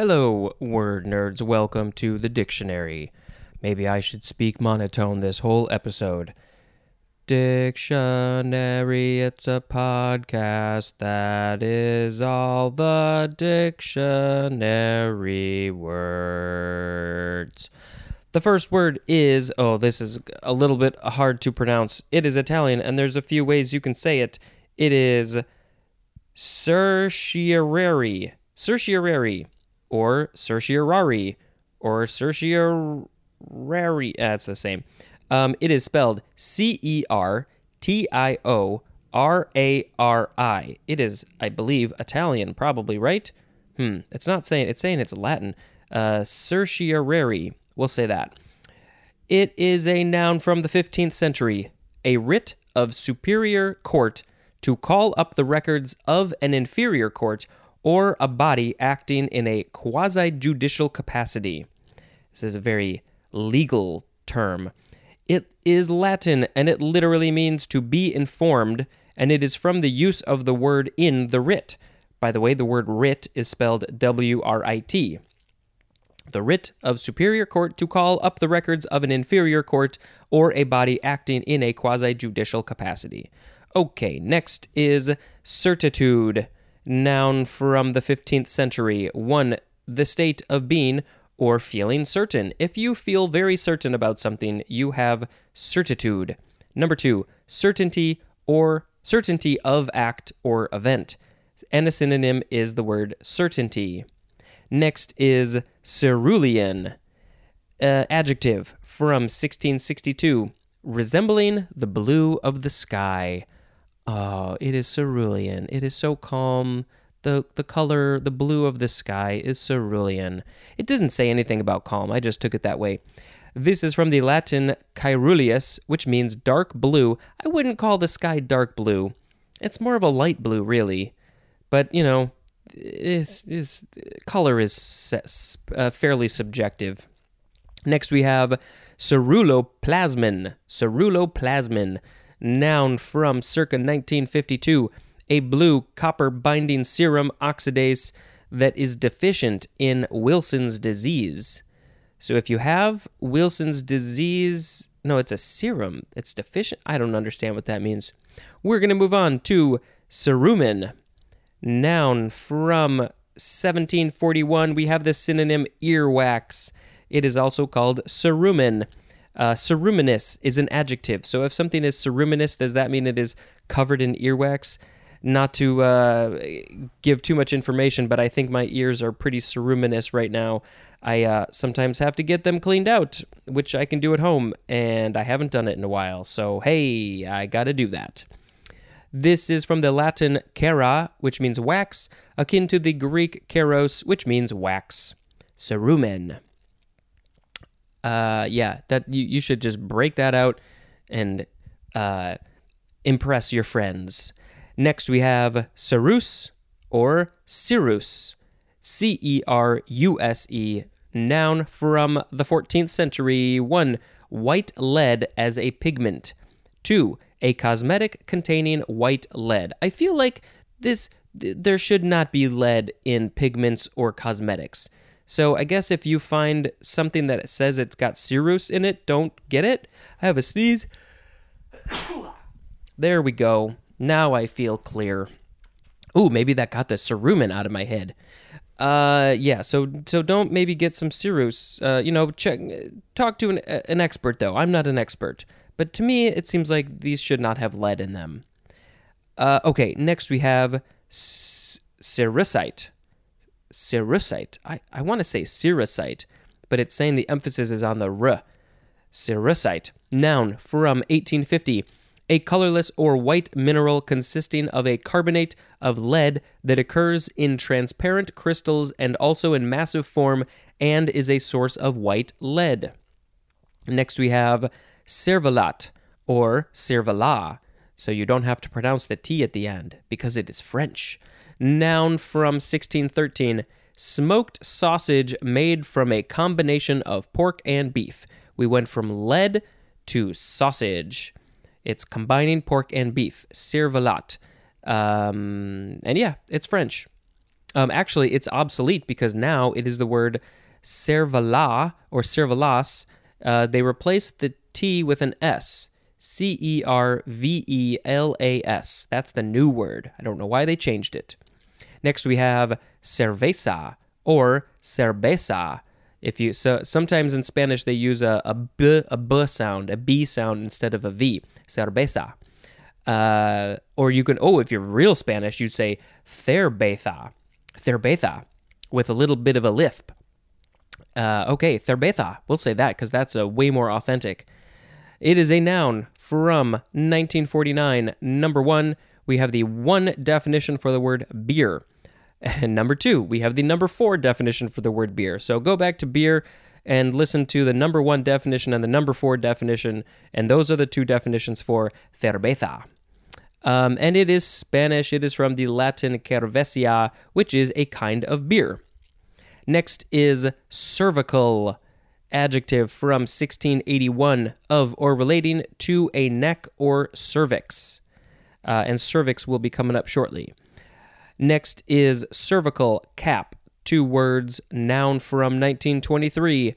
Hello, word nerds. Welcome to the dictionary. Maybe I should speak monotone this whole episode. Dictionary, it's a podcast that is all the dictionary words. The first word is, oh, this is a little bit hard to pronounce. It is Italian, and there's a few ways you can say it. It is certiorari, certiorari, or certiorari, or certiorari. That's the same. Um, it is spelled C E R T I O R A R I. It is, I believe, Italian, probably right. Hmm. It's not saying. It's saying it's Latin. Uh, certiorari. We'll say that. It is a noun from the 15th century, a writ of superior court to call up the records of an inferior court or a body acting in a quasi judicial capacity. This is a very legal term. It is Latin and it literally means to be informed, and it is from the use of the word in the writ. By the way, the word writ is spelled W R I T the writ of superior court to call up the records of an inferior court or a body acting in a quasi judicial capacity. Okay, next is certitude, noun from the 15th century. 1. The state of being or feeling certain. If you feel very certain about something, you have certitude. Number 2. Certainty or certainty of act or event. And a synonym is the word certainty. Next is cerulean, uh, adjective from 1662, resembling the blue of the sky. Oh, it is cerulean. It is so calm. The, the color, the blue of the sky is cerulean. It doesn't say anything about calm. I just took it that way. This is from the Latin caeruleus, which means dark blue. I wouldn't call the sky dark blue. It's more of a light blue, really. But, you know, is is color is uh, fairly subjective. Next, we have ceruloplasmin. Ceruloplasmin, noun from circa 1952, a blue copper binding serum oxidase that is deficient in Wilson's disease. So, if you have Wilson's disease, no, it's a serum. It's deficient. I don't understand what that means. We're going to move on to cerumen noun from 1741. We have the synonym earwax. It is also called cerumen. Uh, ceruminous is an adjective. So if something is ceruminous, does that mean it is covered in earwax? Not to uh, give too much information, but I think my ears are pretty ceruminous right now. I uh, sometimes have to get them cleaned out, which I can do at home, and I haven't done it in a while. So, hey, I got to do that. This is from the Latin cera, which means wax, akin to the Greek keros, which means wax. Cerumen. Uh, yeah, that you, you should just break that out and uh, impress your friends. Next, we have ceruse or ceruse, C E R U S E, noun from the 14th century. One, white lead as a pigment. Two, a cosmetic containing white lead. I feel like this there should not be lead in pigments or cosmetics. So I guess if you find something that says it's got ceruse in it, don't get it. I have a sneeze. there we go. Now I feel clear. Ooh, maybe that got the cerumen out of my head. Uh, yeah. So so don't maybe get some ceruse. Uh, you know, check. Talk to an an expert though. I'm not an expert. But to me, it seems like these should not have lead in them. Uh, okay, next we have cerussite. Cerussite. I, I want to say cerussite, but it's saying the emphasis is on the r. Cerussite. Noun from 1850. A colorless or white mineral consisting of a carbonate of lead that occurs in transparent crystals and also in massive form and is a source of white lead. Next we have cervelat or cervelat, so you don't have to pronounce the T at the end because it is French. Noun from 1613 smoked sausage made from a combination of pork and beef. We went from lead to sausage. It's combining pork and beef. Cervelat. Um, and yeah, it's French. Um, actually, it's obsolete because now it is the word cervala or cervelas. Uh, they replaced the T with an S. C E R V E L A S. That's the new word. I don't know why they changed it. Next, we have cerveza or cerveza. If you so sometimes in Spanish they use a, a b a b sound, a b sound instead of a v. Cerveza. Uh, or you can oh if you're real Spanish you'd say cerveza, cerveza, with a little bit of a lisp. Uh, okay, cerveza. We'll say that because that's a way more authentic. It is a noun from 1949. Number one, we have the one definition for the word beer. And number two, we have the number four definition for the word beer. So go back to beer and listen to the number one definition and the number four definition, and those are the two definitions for cerveza. Um, and it is Spanish. It is from the Latin cerveza, which is a kind of beer. Next is cervical, adjective from 1681 of or relating to a neck or cervix. Uh, and cervix will be coming up shortly. Next is cervical cap, two words, noun from 1923,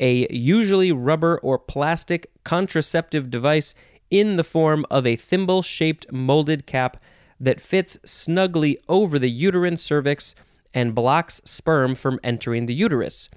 a usually rubber or plastic contraceptive device in the form of a thimble shaped molded cap that fits snugly over the uterine cervix and blocks sperm from entering the uterus.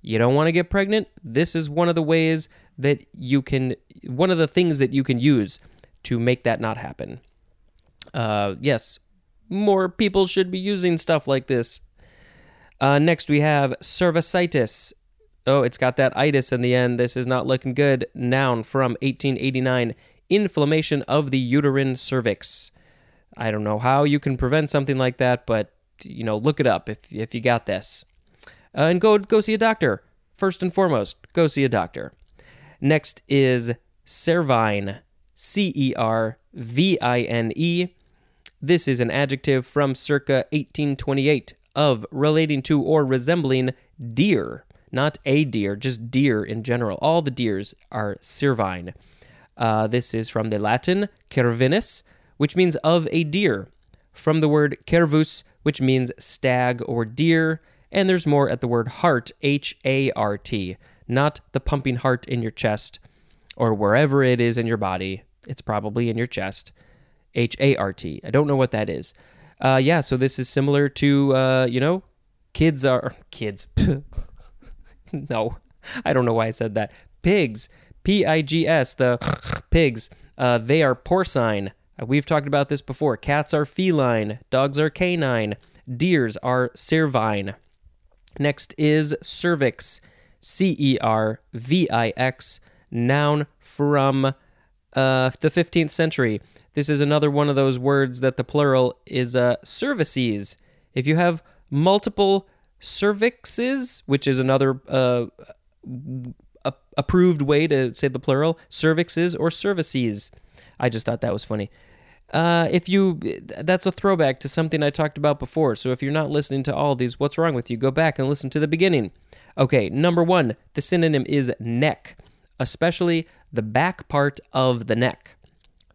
You don't want to get pregnant? This is one of the ways that you can, one of the things that you can use to make that not happen. Uh, yes, more people should be using stuff like this. Uh, next, we have cervicitis. Oh, it's got that itis in the end. This is not looking good. Noun from 1889 inflammation of the uterine cervix. I don't know how you can prevent something like that, but you know, look it up if if you got this. Uh, and go go see a doctor. First and foremost, go see a doctor. Next is cervine, C E R V I N E. This is an adjective from circa 1828 of relating to or resembling deer, not a deer, just deer in general. All the deers are cervine. Uh, this is from the Latin cervinus, which means of a deer, from the word cervus, which means stag or deer, and there's more at the word heart, H A R T, not the pumping heart in your chest or wherever it is in your body. It's probably in your chest. H A R T. I don't know what that is. Uh, yeah, so this is similar to, uh, you know, kids are kids. no, I don't know why I said that. Pigs, P I G S, the pigs. Uh, they are porcine. Uh, we've talked about this before. Cats are feline. Dogs are canine. Deers are cervine. Next is cervix, C E R V I X, noun from uh, the 15th century. This is another one of those words that the plural is uh, cervices. If you have multiple cervixes, which is another uh, approved way to say the plural, cervixes or cervices. I just thought that was funny. Uh, if you, that's a throwback to something I talked about before. So if you're not listening to all these, what's wrong with you? Go back and listen to the beginning. Okay, number one, the synonym is neck, especially the back part of the neck.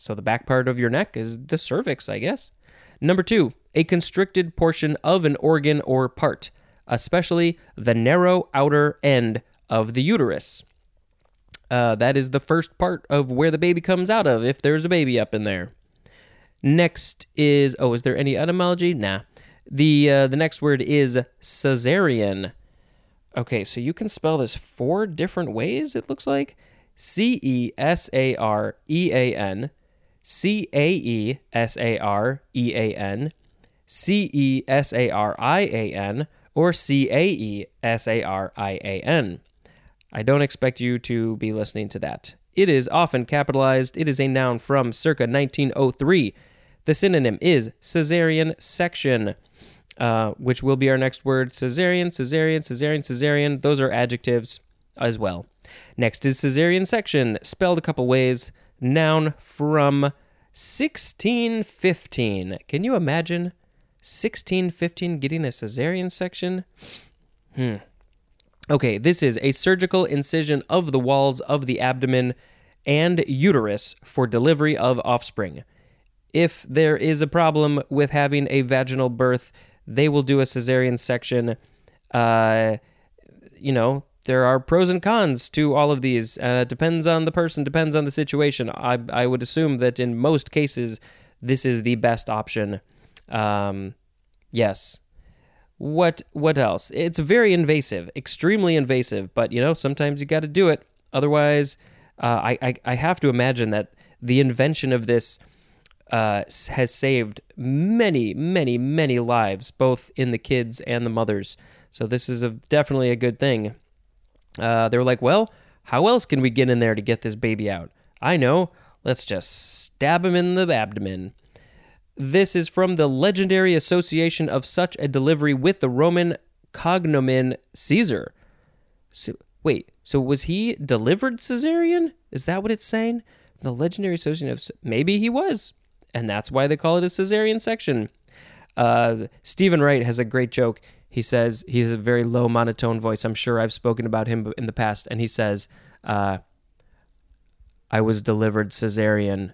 So the back part of your neck is the cervix, I guess. Number two, a constricted portion of an organ or part, especially the narrow outer end of the uterus. Uh, that is the first part of where the baby comes out of, if there's a baby up in there. Next is oh, is there any etymology? Nah. The uh, the next word is cesarean. Okay, so you can spell this four different ways. It looks like C E S A R E A N C A E S A R E A N, C E S A R I A N, or C A E S A R I A N. I don't expect you to be listening to that. It is often capitalized. It is a noun from circa 1903. The synonym is Caesarean section, uh, which will be our next word. Caesarean, Caesarean, Caesarean, Caesarean. Those are adjectives as well. Next is Caesarean section, spelled a couple ways noun from 1615. Can you imagine 1615 getting a cesarean section? Hmm. Okay, this is a surgical incision of the walls of the abdomen and uterus for delivery of offspring. If there is a problem with having a vaginal birth, they will do a cesarean section. Uh, you know, there are pros and cons to all of these. Uh, depends on the person, depends on the situation. I, I would assume that in most cases, this is the best option. Um, yes. What what else? It's very invasive, extremely invasive. But you know, sometimes you got to do it. Otherwise, uh, I, I I have to imagine that the invention of this uh, has saved many, many, many lives, both in the kids and the mothers. So this is a, definitely a good thing. Uh, they were like, well, how else can we get in there to get this baby out? I know. Let's just stab him in the abdomen. This is from the legendary association of such a delivery with the Roman cognomen Caesar. So, wait, so was he delivered cesarean? Is that what it's saying? The legendary association of maybe he was, and that's why they call it a cesarean section. Uh, Steven Wright has a great joke. He says he has a very low monotone voice. I'm sure I've spoken about him in the past, and he says, uh, "I was delivered cesarean.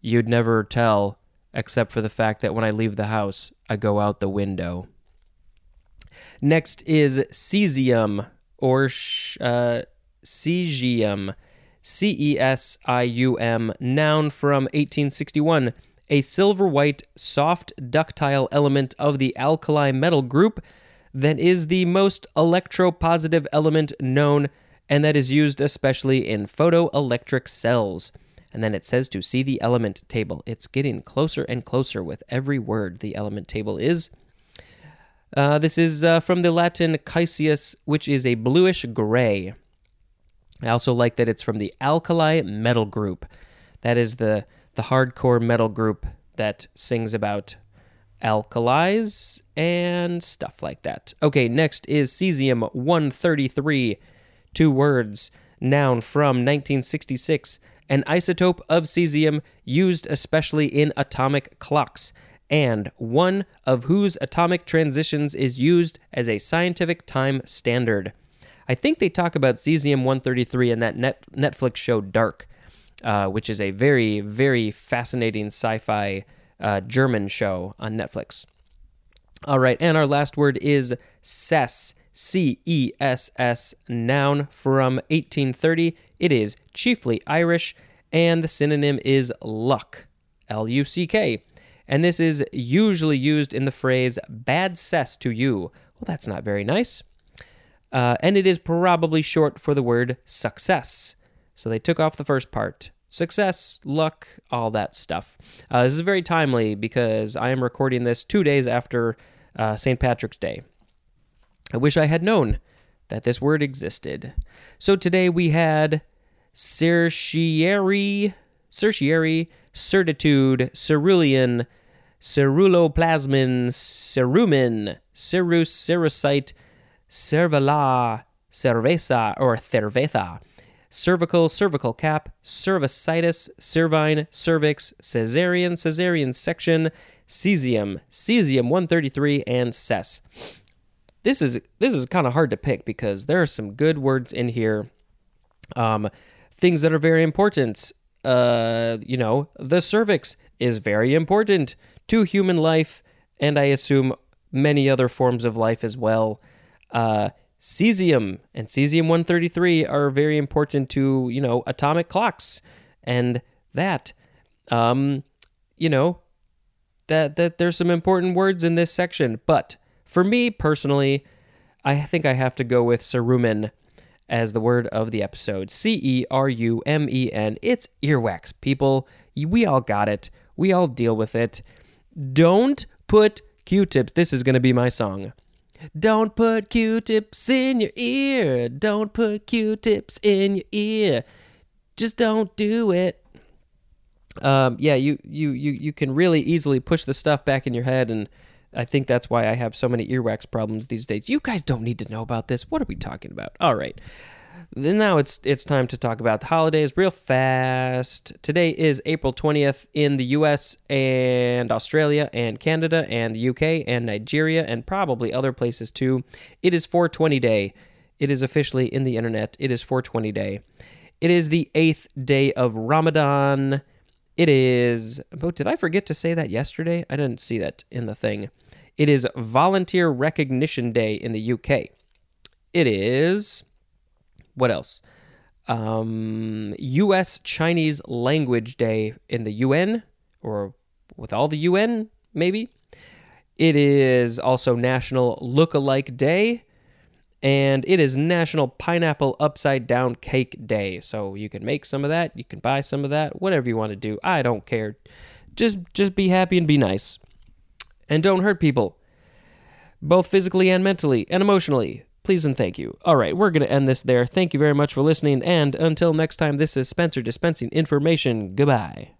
You'd never tell, except for the fact that when I leave the house, I go out the window." Next is cesium or sh- uh, cesium. C E S I U M, noun from 1861, a silver white, soft, ductile element of the alkali metal group that is the most electropositive element known and that is used especially in photoelectric cells. And then it says to see the element table. It's getting closer and closer with every word the element table is. Uh, this is uh, from the Latin caesius, which is a bluish gray. I also like that it's from the alkali metal group. That is the the hardcore metal group that sings about alkalis and stuff like that. Okay, next is cesium 133. Two words, noun from 1966, an isotope of cesium used especially in atomic clocks, and one of whose atomic transitions is used as a scientific time standard. I think they talk about cesium 133 in that net, Netflix show Dark, uh, which is a very, very fascinating sci fi uh, German show on Netflix. All right, and our last word is cess. C E S S, noun from 1830. It is chiefly Irish, and the synonym is luck. L U C K. And this is usually used in the phrase bad cess to you. Well, that's not very nice. Uh, and it is probably short for the word success. So they took off the first part. Success, luck, all that stuff. Uh, this is very timely because I am recording this two days after uh, St. Patrick's Day. I wish I had known that this word existed. So today we had certiorari, certiorari, certitude, cerulean, ceruloplasmin, cerumen, ceruse, cerussite, cervelat, cerveza, or cerveza, cervical, cervical cap, cervicitis, cervine, cervix, cesarean, cesarean section, cesium, cesium 133, and cess. This is this is kind of hard to pick because there are some good words in here. Um, things that are very important. Uh, you know, the cervix is very important to human life, and I assume many other forms of life as well. Uh, cesium and cesium 133 are very important to you know atomic clocks. And that um you know that that there's some important words in this section. But for me personally i think i have to go with cerumen as the word of the episode. C e r u m e n. It's earwax people. We all got it. We all deal with it. Don't put q-tips. This is going to be my song don't put Q-tips in your ear. Don't put Q-tips in your ear. Just don't do it. Um, yeah, you, you you you can really easily push the stuff back in your head, and I think that's why I have so many earwax problems these days. You guys don't need to know about this. What are we talking about? All right. Then now it's it's time to talk about the holidays real fast. Today is April 20th in the US and Australia and Canada and the UK and Nigeria and probably other places too. It is 420 day. It is officially in the internet. It is 420 day. It is the 8th day of Ramadan. It is Oh, did I forget to say that yesterday? I didn't see that in the thing. It is Volunteer Recognition Day in the UK. It is what else? Um, U.S. Chinese Language Day in the UN, or with all the UN, maybe. It is also National Look-alike Day, and it is National Pineapple Upside Down Cake Day. So you can make some of that, you can buy some of that, whatever you want to do. I don't care. Just just be happy and be nice. And don't hurt people. Both physically and mentally and emotionally. Please and thank you. All right, we're going to end this there. Thank you very much for listening and until next time this is Spencer dispensing information. Goodbye.